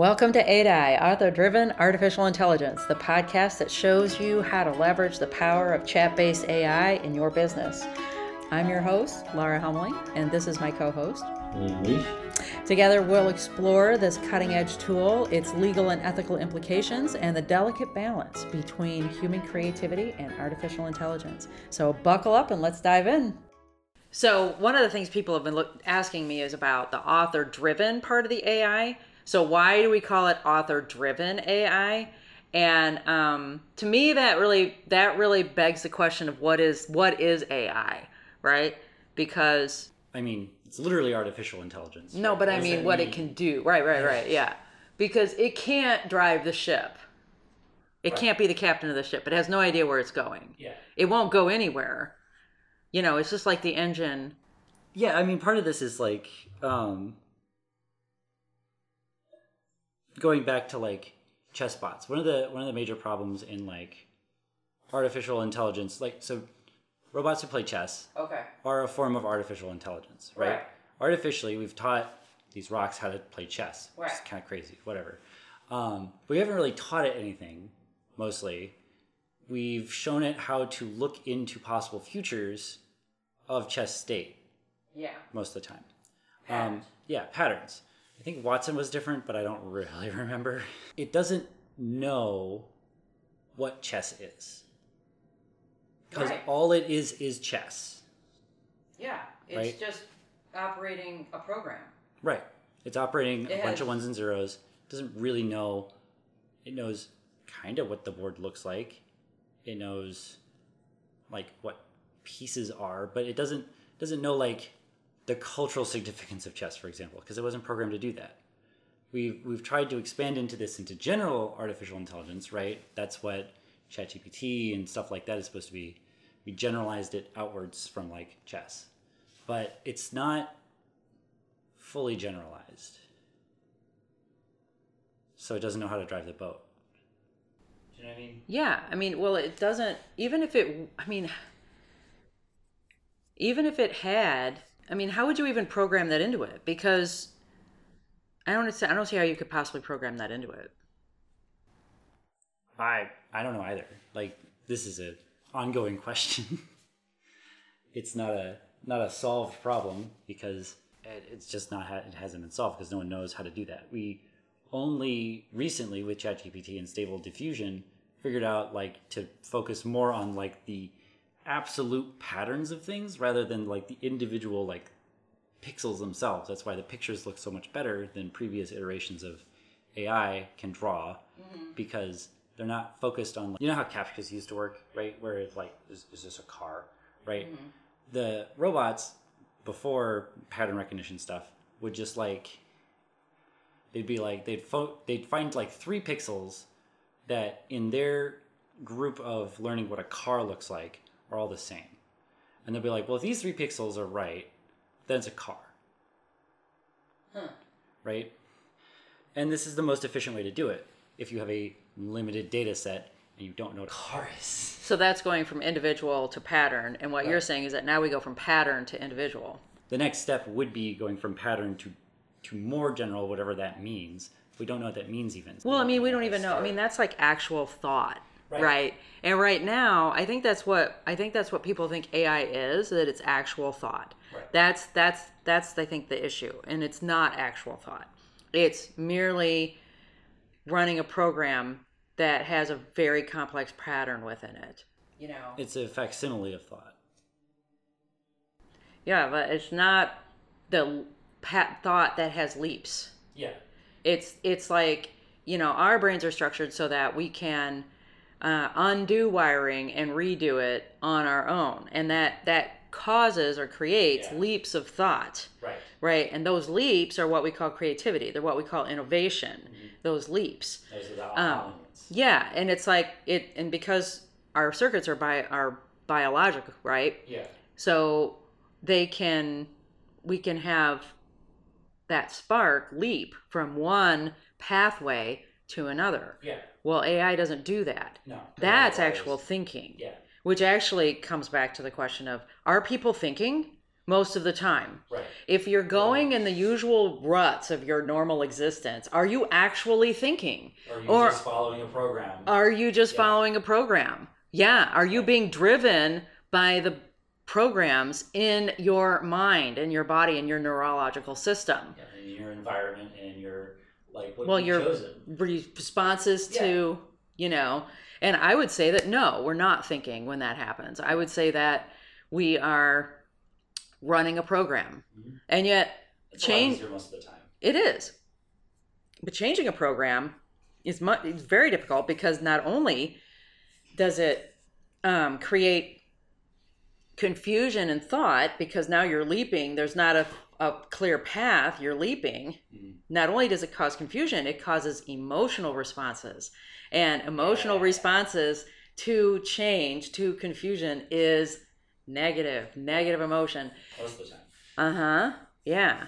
Welcome to ADI, Author Driven Artificial Intelligence, the podcast that shows you how to leverage the power of chat based AI in your business. I'm your host, Lara Helmling, and this is my co host. Together, we'll explore this cutting edge tool, its legal and ethical implications, and the delicate balance between human creativity and artificial intelligence. So, buckle up and let's dive in. So, one of the things people have been look- asking me is about the author driven part of the AI. So, why do we call it author driven AI? And um, to me, that really that really begs the question of what is what is AI, right? Because I mean, it's literally artificial intelligence. no, but I mean what mean? it can do. Right, right, right. Yeah. Because it can't drive the ship. It Right. can't be the captain of the ship. It has no idea where it's going. Yeah. It won't go anywhere. You know, it's just like the engine. Yeah, I mean, part of this is like um, going back to like chess bots. One of the one of the major problems in like artificial intelligence, like so, robots who play chess Okay. are a form of artificial intelligence, right? Right. Artificially, we've taught these rocks how to play chess. Right. kind of crazy, whatever. Um, but we haven't really taught it anything, mostly. We've shown it how to look into possible futures of chess state Yeah. most of the time. Um, yeah, patterns. I think Watson was different, but I don't really remember. It doesn't know what chess is. Because Right. all it is is chess. Yeah. It's Right. just operating a program. Right. It's operating a It bunch of ones and zeros. Doesn't really know. It knows kind of what the board looks like. It knows like what pieces are, but it doesn't doesn't know like the cultural significance of chess, for example, because it wasn't programmed to do that. We've we've tried to expand into this into general artificial intelligence, right? That's what ChatGPT and stuff like that is supposed to be. We generalized it outwards from like chess, but it's not fully generalized. So it doesn't know how to drive the boat. Do you know what I mean? Yeah, I mean, well, it doesn't. Even if it, I mean, even if it had, I mean, how would you even program that into it? Because I don't, I don't see how you could possibly program that into it. I I don't know either. Like this is an ongoing question. it's not a not a solved problem because it, it's just not ha- it hasn't been solved because no one knows how to do that. We only recently with ChatGPT and Stable Diffusion figured out like to focus more on like the absolute patterns of things rather than like the individual like pixels themselves. That's why the pictures look so much better than previous iterations of AI can draw mm-hmm. because they're not focused on like, you know how captchas used to work, right? Where it's like is, is this a car, right? Mm-hmm. The robots before pattern recognition stuff would just like they'd be like they'd fo- they'd find like three pixels that in their group of learning what a car looks like are all the same. And they'll be like, well, if these three pixels are right, then it's a car. Right? And this is the most efficient way to do it if you have a limited data set and you don't know what a car is. So that's going from individual to pattern, and what you're saying is that now we go from pattern to individual. The next step would be going from pattern to to more general, whatever that means. We don't know what that means even. Well, I mean, we don't even know. I mean, that's like actual thought, Right. right. And right now, I think that's what I think that's what people think AI is. That it's actual thought. Right. That's that's that's I think the issue, and it's not actual thought. It's merely running a program that has a very complex pattern within it. You know. it's a facsimile of thought. Yeah, but it's not the pat thought that has leaps. Yeah. it's it's like you know our brains are structured so that we can uh, undo wiring and redo it on our own. And that that causes or creates Yeah. leaps of thought. Right. right? And those leaps are what we call creativity. They're what we call innovation those leaps. Those are the Um, yeah. And it's like it and because our circuits are by are biological right? Yeah. so they can we can have that spark leap from one pathway to another. Yeah. Well ai doesn't do that No. that's actual thinking Yeah. which actually comes back to the question of are people thinking most of the time. Right. If you're going in the usual ruts of your normal existence, are you actually thinking? Or are you Or- just following a program? Are you just Yeah. following a program? Yeah. Are you being driven by the programs in your mind, in your body, in your neurological system? Yeah, in your environment and your like what Well, you've your chosen. responses to, you know, and I would say that no, we're not thinking when that happens. I would say that we are running a program. Mhm. And yet, It's change most of the time. it is. But changing a program is much it's very difficult because not only does it um, create confusion and thought because now you're leaping, there's not a, a clear path, you're leaping. Mhm. Not only does it cause confusion, it causes emotional responses. And emotional Yeah. responses to change, to confusion, is negative, negative emotion. Most of the time. Uh huh. Yeah.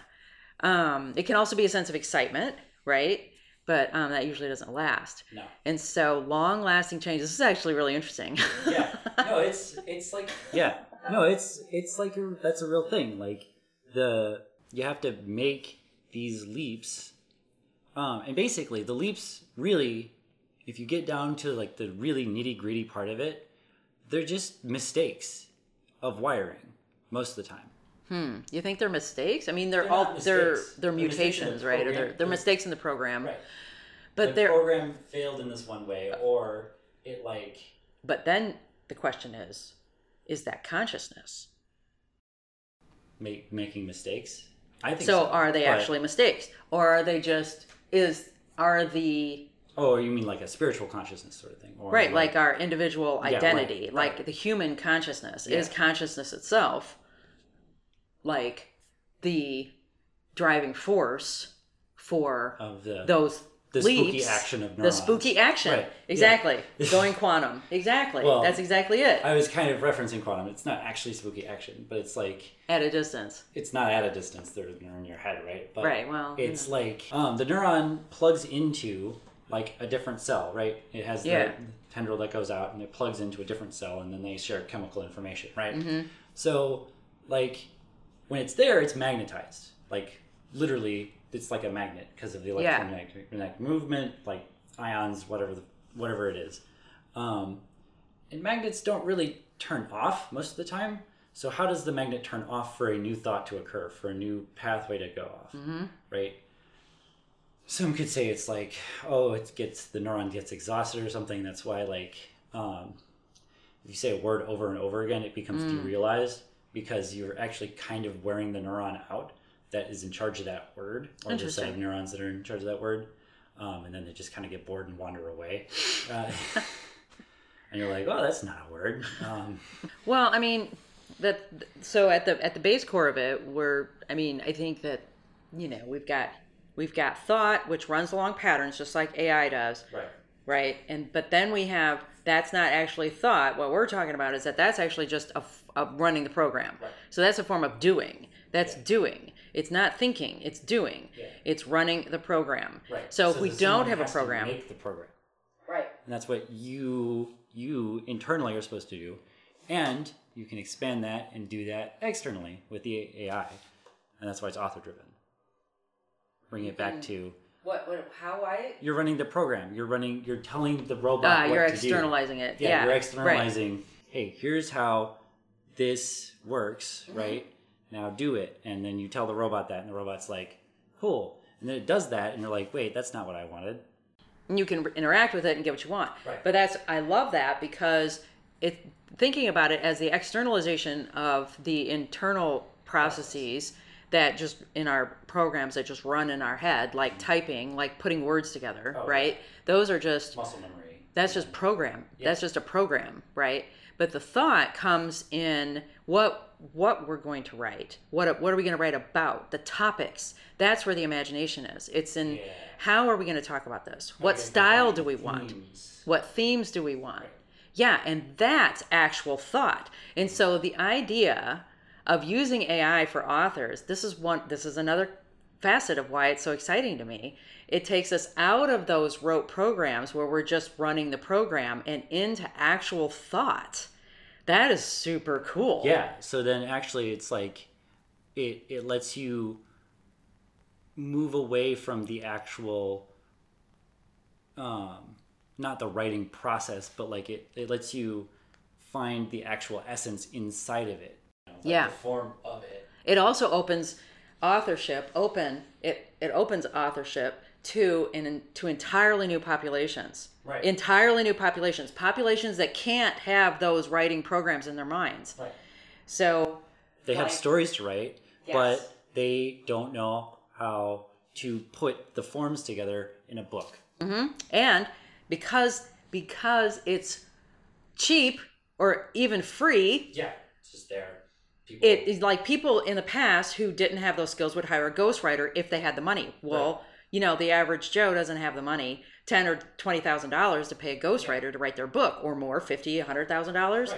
Um, it can also be a sense of excitement, right? But um, that usually doesn't last. No. And so, long lasting change. This is actually really interesting. Yeah. No, it's it's like yeah. No, it's it's like a, that's a real thing. Like the you have to make these leaps, um, and basically the leaps really, if you get down to like the really nitty gritty part of it, they're just mistakes of wiring most of the time. hmm. You think they're mistakes? I mean, they're, They're all they're they're They're mistakes in the mutations, right? Or they're they're They're- mistakes in the program. Right. But the they're program failed in this one way, or it like but then the question is, is that consciousness? Make, making mistakes. I think So so. are they but- actually mistakes, or are they just is are the Oh, you mean like a spiritual consciousness sort of thing, or right like our individual Yeah, right, identity like right. the human consciousness is consciousness itself like the driving force for of the those the spooky action of neurons. the spooky action Right, yeah. going quantum exactly Well, that's exactly it I was kind of referencing quantum. It's not actually spooky action, but it's like at a distance it's not at a distance. They're in your head, right? But right well It's like um, the neuron plugs into like a different cell, right? It has Yeah. the tendril that goes out and it plugs into a different cell, and then they share chemical information, right? Mhm. So, like when it's there, it's magnetized. Like literally, it's like a magnet because of the Yeah. electromagnetic movement, like ions, whatever the, whatever it is. Um, and magnets don't really turn off most of the time. So how does the magnet turn off for a new thought to occur, for a new pathway to go off, Mhm. right? Some could say it's like, oh, it gets the neuron gets exhausted or something. That's why, like, um, if you say a word over and over again, it becomes Mm. derealized because you're actually kind of wearing the neuron out that is in charge of that word, or the set of neurons that are in charge of that word, um, and then they just kind of get bored and wander away. Uh, and you're like, oh, that's not a word. Um, Well, I mean, that so at the at the base core of it, we're I mean, I think that you know we've got we've got thought which runs along patterns just like AI does, right. right? And but then we have that's not actually thought. What we're talking about is that that's actually just a, a running the program. Right. So that's a form of doing. That's Yeah. doing. It's not thinking. It's doing. Yeah. It's running the program. Right. So, if we don't someone have a has to program, make the program. right? And that's what you you internally are supposed to do. And you can expand that and do that externally with the AI. And that's why it's author driven. Bring it back to What? what how I? you're running the program. You're running you're telling the robot Ah, what you're to do. externalizing it. Yeah, Yeah, you're right. externalizing, hey, here's how this works, Mm-hmm. right? Now do it. And then you tell the robot that and the robot's like, cool. And then it does that and you're like, wait, that's not what I wanted. and you can interact with it and get what you want. Right. But that's I love that because it thinking about it as the externalization of the internal processes that just in our programs that just run in our head, like mm-hmm. typing, like putting words together, Oh, right? Those are just Muscle memory. that's just program. Yeah. That's just a program, right? But the thought comes in what what we're going to write. What what are we going to write about? The topics. That's where the imagination is. It's in Yeah. how are we going to talk about this? What style do we want? What themes do we want? Right. Yeah, and that's actual thought. And so the idea of using AI for authors, this is one this is another facet of why it's so exciting to me. It takes us out of those rote programs where we're just running the program and into actual thought. That is super cool. Yeah. So then actually it's like it it lets you move away from the actual um not the writing process but like it it lets you find the actual essence inside of it you know, like Yeah. the form of it It also opens authorship open. It it opens authorship to in to entirely new populations. Right. Entirely new populations. Populations that can't have those writing programs in their minds. right So they have stories to write Yes. but they don't know how to put the forms together in a book mm-hmm. and because because it's cheap or even free yeah it's just there people it is like people in the past who didn't have those skills would hire a ghostwriter if they had the money. Well, Right. You know, the average Joe doesn't have the money, ten or twenty thousand dollars to pay a ghostwriter to write their book, or more, fifty, a hundred thousand dollars.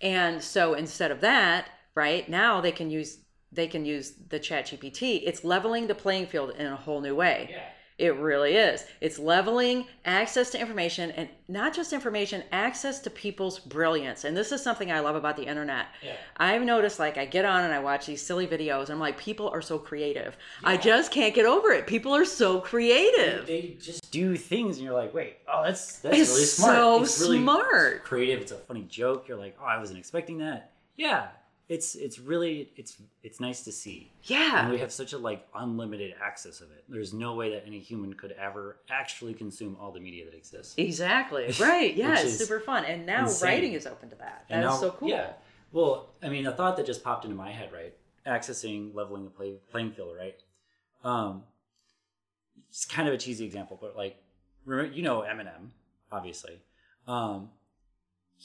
And so instead of that, right now they can use they can use the Chat GPT. It's leveling the playing field in a whole new way. yeah It really is. It's leveling access to information and not just information, access to people's brilliance. And this is something I love about the internet. Yeah. I've noticed like I get on and I watch these silly videos and I'm like, people are so creative. I just can't get over it. People are so creative. they just do things and you're like wait oh that's that's It's really smart so it's really smart. creative it's a funny joke you're like oh i wasn't expecting that yeah it's it's really it's it's nice to see and Yeah. we have such a like unlimited access of it there's no way that any human could ever actually consume all the media that exists Exactly. Right. Yeah. It's super fun. And now insane. writing is open to that. That And is so cool. yeah well i mean a thought that just popped into my head right accessing leveling the play, playing field right um it's kind of a cheesy example but like remember, you know eminem obviously um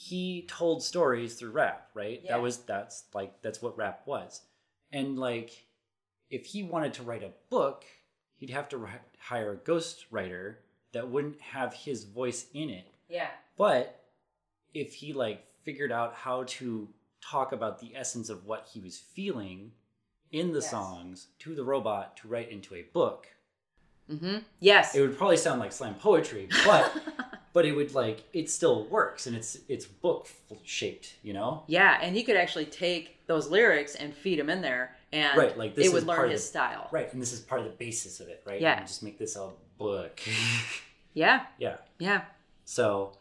he told stories through rap right Yeah. that was that's like that's what rap was and like if he wanted to write a book he'd have to hire a ghost writer that wouldn't have his voice in it Yeah. but if he like figured out how to talk about the essence of what he was feeling in the Yes. songs to the robot to write into a book, Mm-hmm. Yes. it would probably sound like slam poetry, but but it would like it still works and it's it's book shaped, you know? Yeah, and he could actually take those lyrics and feed them in there, and Right, like this it would learn his the- style. Right, and this is part of the basis of it, right? Yeah. And just make this a book. Yeah, yeah. yeah, So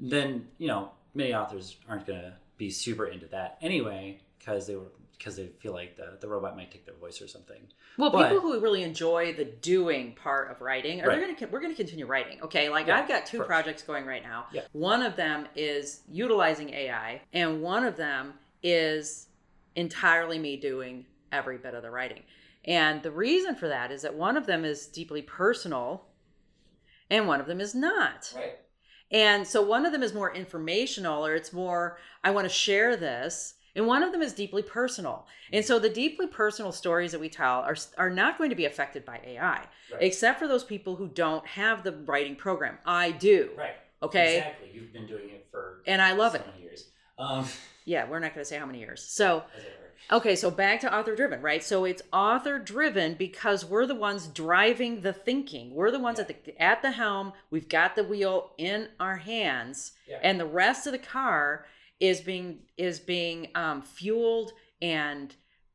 then, you know, many authors aren't going to be super into that anyway because they were because they feel like the, the robot might take their voice or something. Well, But- people who really enjoy the doing part of writing, are Right. they're gonna we're gonna continue writing. Okay, like Yeah, I've got two projects going right now. Yeah. One of them is utilizing AI, and one of them is entirely me doing every bit of the writing. And the reason for that is that one of them is deeply personal, and one of them is not. Right. And so one of them is more informational, or it's more, I want to share this. And one of them is deeply personal. And so the deeply personal stories that we tell are, are not going to be affected by AI, Right. except for those people who don't have the writing program. I do. Right. Okay. Exactly. You've been doing it for And I love so it. years. Um, Yeah, we're not going to say how many years. So, as it were. okay, so back to author driven, right? So it's author driven because we're the ones driving the thinking. We're the ones at the at the helm. We've got the wheel in our hands, Yeah. and the rest of the car is being is being um, fueled and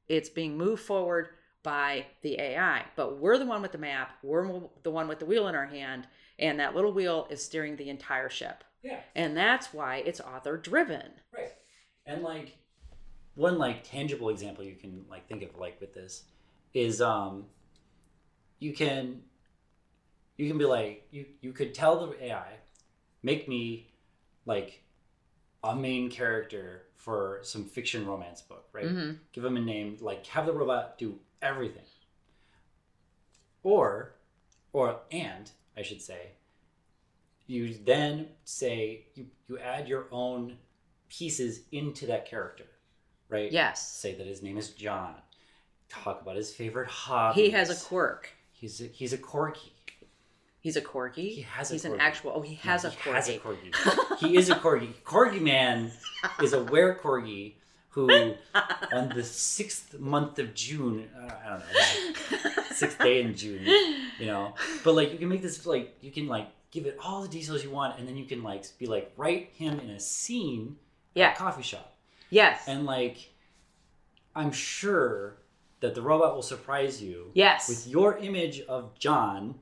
it's being moved forward by the AI. But we're the one with the map. We're the one with the wheel in our hand, and that little wheel is steering the entire ship. Yeah. And that's why it's author driven. Right. And like one like tangible example you can like think of like with this is um you can you can be like you you could tell the AI make me like a main character for some fiction romance book, right? Mhm. Give them a name, like have the robot do everything. Or or and I should say you then say you, you add your own pieces into that character right Yes. say that his name is john talk about his favorite hobby He has a quirk. he's a, he's a corgi He's a corgi. He has a Corgi. He's an actual. Oh, he has No, a he corgi. has a corgi he is a corgi corgi man is a were corgi who on the sixth month of june uh, i don't know sixth day in june you know but like you can make this like you can like give it all the details you want and then you can like be like write him in a scene at Yeah. a coffee shop Yes. and like i'm sure that the robot will surprise you Yes. with your image of John,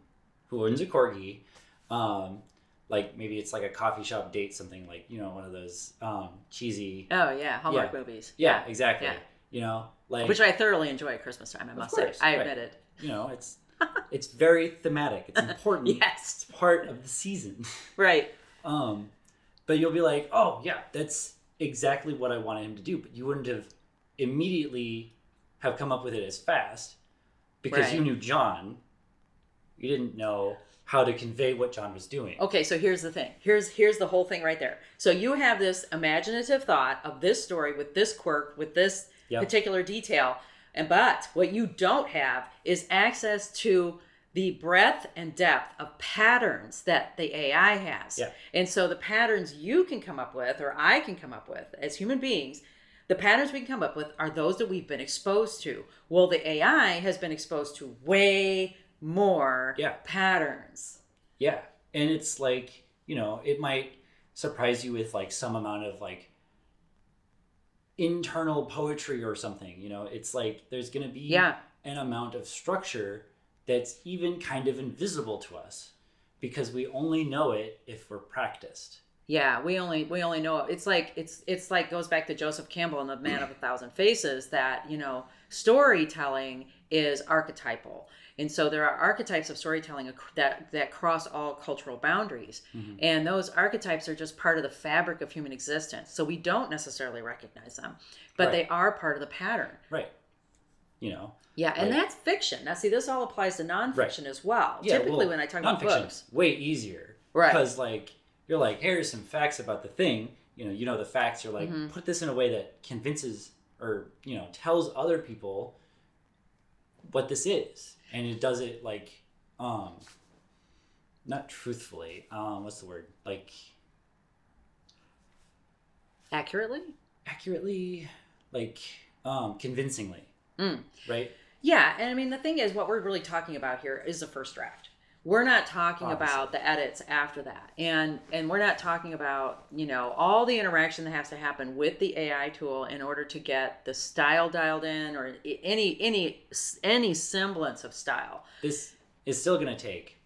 who owns a corgi. Um, like maybe it's like a coffee shop date, something like you know one of those um, cheesy. oh yeah, Hallmark Yeah. movies. Yeah, exactly. Yeah. You know, like Which I thoroughly enjoy at Christmas time. I must course, say, I right. admit it. you know, it's it's very thematic. It's important. Yes. It's part of the season. Right. Um, but you'll be like, oh yeah, that's exactly what I wanted him to do. But you wouldn't have immediately have come up with it as fast because you knew John. You didn't know how to convey what John was doing. Okay, so here's the thing. Here's here's the whole thing right there. So you have this imaginative thought of this story with this quirk, with this Yep. particular detail, and but what you don't have is access to the breadth and depth of patterns that the AI has. Yeah. And so the patterns you can come up with, or I can come up with as human beings, the patterns we can come up with are those that we've been exposed to. Well, the AI has been exposed to way more Yeah. patterns. Yeah. And it's like, you know, it might surprise you with like some amount of like internal poetry or something. You know, it's like there's going to be Yeah. an amount of structure that's even kind of invisible to us because we only know it if we're practiced. Yeah, we only we only know it's like it's it's like goes back to Joseph Campbell and the Man of a Thousand Faces that you know storytelling is archetypal, and so there are archetypes of storytelling that that cross all cultural boundaries, Mhm. and those archetypes are just part of the fabric of human existence. So we don't necessarily recognize them, but Right. they are part of the pattern. Right. You know, Yeah, and Right. that's fiction. Now, see, this all applies to nonfiction as well. yeah, Typically, well, when I talk about books, way easier. Right. Because like you're like, here's some facts about the thing. You know, you know the facts. You're like, Mhm. put this in a way that convinces or you know tells other people what this is, and it does it like, um, not truthfully. Um, what's the word? Like accurately. accurately, like um, convincingly, Mm. right? Yeah, and I mean the thing is, what we're really talking about here is the first draft. We're not talking Obviously. about the edits after that, and and we're not talking about you know all the interaction that has to happen with the AI tool in order to get the style dialed in or any any any semblance of style. This is still going to take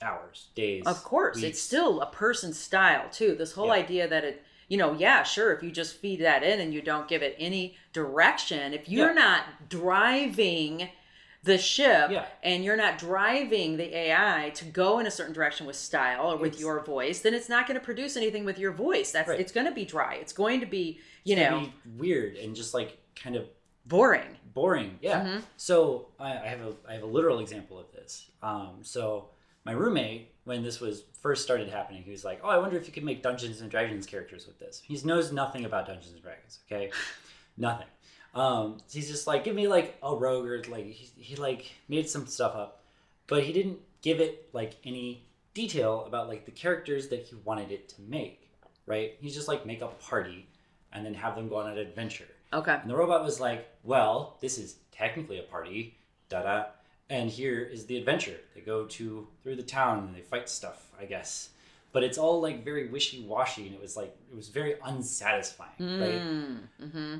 hours, days. Of course, it's still a person's style too. This whole Yeah. idea that it, you know, yeah, sure, if you just feed that in and you don't give it any direction, if you're Yeah. not driving the ship Yeah. and you're not driving the AI to go in a certain direction with style or with It's- your voice, then it's not going to produce anything with your voice. That's Right. it's going to be dry. It's going to be, you It's know, be weird and just like kind of boring. boring. Yeah. Mhm. So I, I have a I have a literal example of this. Um, so my roommate, when this was first started happening, he was like, "Oh, I wonder if you could make Dungeons and Dragons characters with this." He knows nothing about Dungeons and Dragons. Okay, nothing. Um, he's just like, "Give me like a rogue or like he, he like made some stuff up, but he didn't give it like any detail about like the characters that he wanted it to make. Right? He's just like make a party and then have them go on an adventure." Okay. And the robot was like, "Well, this is technically a party, da da, and here is the adventure. They go to through the town and they fight stuff, I guess. But it's all like very wishy washy, and it was like it was very unsatisfying, right? Mm, hmm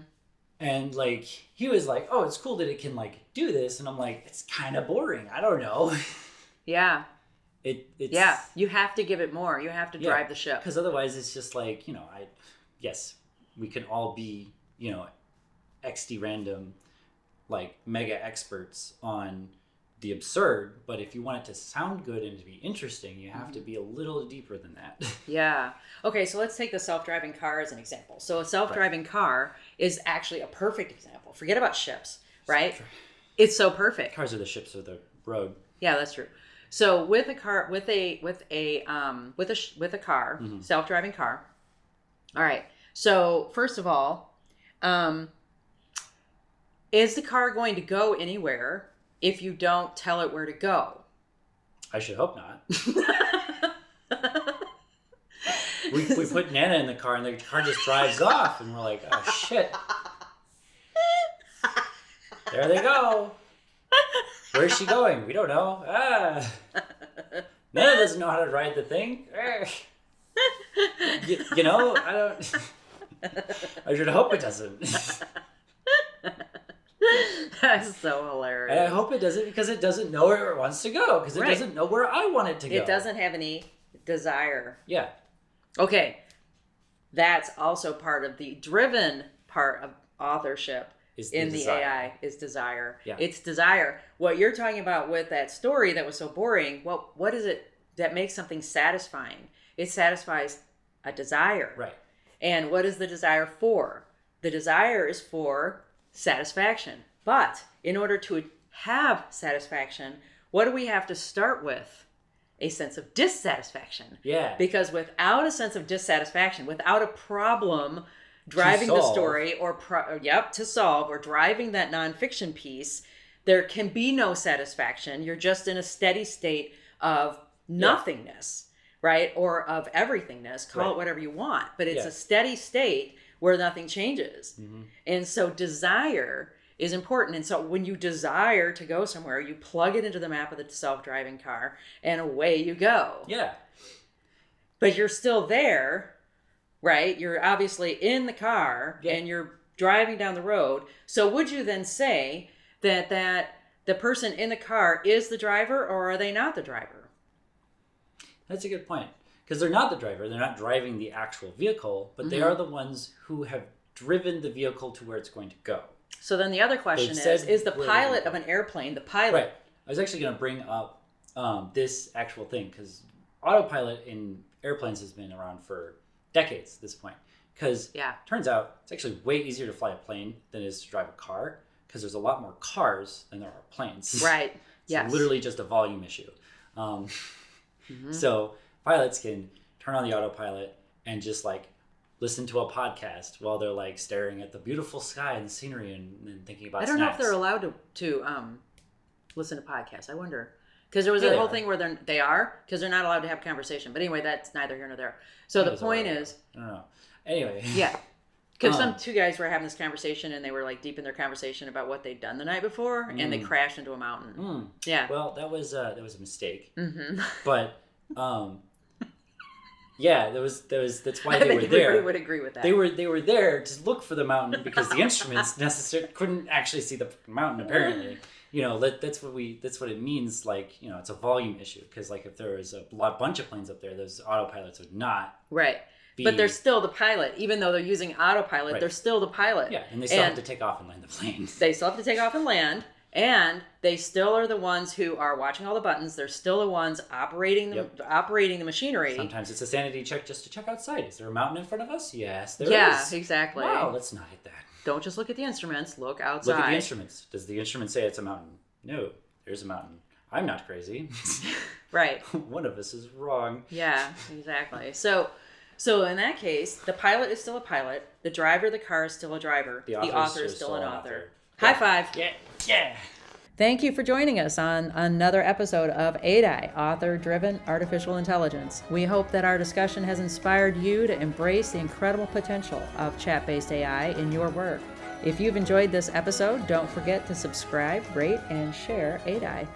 And like he was like, "Oh, it's cool that it can like do this," and I'm like, "It's kind of boring. I don't know." Yeah. It it's Yeah. You have to give it more. You have to Yeah. drive the ship. because otherwise it's just like you know i yes we can all be you know xd random like mega experts on the absurd but if you want it to sound good and to be interesting you have to mm-hmm. be a little deeper than that Yeah. Okay, so let's take the self-driving car as an example. So a self-driving car is actually a perfect example. Forget about ships, right? It's so perfect. cars are the ships of the road Yeah, that's true. So with a car, with a with a um with a sh- with a car, Mhm. self-driving car. All right. So first of all, um, is the car going to go anywhere if you don't tell it where to go? i should hope not we, we put nana in the car and the car just drives off and we're like oh shit there they go where's she going we don't know ah nana doesn't know how to ride the thing you, you know i don't i should hope it doesn't That's so hilarious. And I hope it doesn't because it doesn't know where it wants to go because it Right. doesn't know where I want it to go. it doesn't have any desire. Yeah. Okay. That's also part of the driven part of authorship Is in the desire. AI is desire. Yeah. It's desire. What you're talking about with that story that was so boring, what what is it that makes something satisfying? It satisfies a desire. Right. And what is the desire for? The desire is for satisfaction. But in order to have satisfaction, what do we have to start with? A sense of dissatisfaction. Yeah. Because without a sense of dissatisfaction, without a problem driving the story or, pro- yep, to solve or driving that nonfiction piece, there can be no satisfaction. You're just in a steady state of nothingness, right? Or of everythingness. Call Right. it whatever you want, but it's Yeah. a steady state where nothing changes. Mhm. And so desire is important. And so when you desire to go somewhere, you plug it into the map of the self-driving car and away you go Yeah. but you're still there, right? You're obviously in the car Yeah. and you're driving down the road. So would you then say that that the person in the car is the driver or are they not the driver? That's a good point. Because they're not the driver, they're not driving the actual vehicle, but they Mhm. are the ones who have driven the vehicle to where it's going to go. So then the other question They've is said is the where pilot they're of an airplane the pilot? Right. I was actually going to bring up um, this actual thing because autopilot in airplanes has been around for decades at this point. Because Yeah. turns out it's actually way easier to fly a plane than it is to drive a car because there's a lot more cars than there are planes. Right. It's yes. literally just a volume issue. Um, Mhm. So pilots can turn on the autopilot and just like listen to a podcast while they're like staring at the beautiful sky and scenery and, and thinking about I don't know if they're allowed to to um, listen to podcasts. I wonder because there was Yeah, a whole are. thing where they're, they are because they're not allowed to have conversation. But anyway, that's neither here nor there. So the point are- is, I don't know. Anyway. Yeah. Because Um, some two guys were having this conversation and they were like deep in their conversation about what they'd done the night before and they Mm. crashed into a mountain. Mm. Yeah. Well, that was uh, that was a mistake, hmm but um, yeah, that was that was that's why I they were everybody there. would agree with that. They were they were there to look for the mountain because the instruments necessarily couldn't actually see the mountain. Apparently, you know that that's what we that's what it means. Like you know, it's a volume issue because like if there was a lot, bunch of planes up there, those autopilots would not right. be. But they're still the pilot. Even though they're using autopilot, Right. they're still the pilot. yeah, and they still and- have to take off and land the planes. They still have to take off and land. And they still are the ones who are watching all the buttons. They're still the ones operating the Yep. operating the machinery. Sometimes it's a sanity check just to check outside. Is there a mountain in front of us? Yes, there is. yeah, exactly. Wow, let's not hit that. Don't just look at the instruments. Look outside. Look at the instruments. Does the instrument say it's a mountain? No, there's a mountain. I'm not crazy. Right. One of us is wrong. Yeah, exactly. So, so in that case, the pilot is still a pilot. The driver of the car is still a driver. The The author is is still still an an author. author. High five. Yeah, yeah. Thank you for joining us on another episode of ADI, Author Driven Artificial Intelligence. We hope that our discussion has inspired you to embrace the incredible potential of chat based AI in your work. If you've enjoyed this episode, don't forget to subscribe, rate, and share ADI.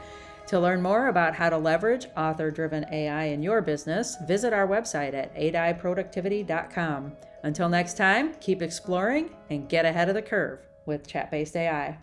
To learn more about how to leverage author driven AI in your business, visit our website at adiproductivity.com. Until next time, keep exploring and get ahead of the curve with chat based AI.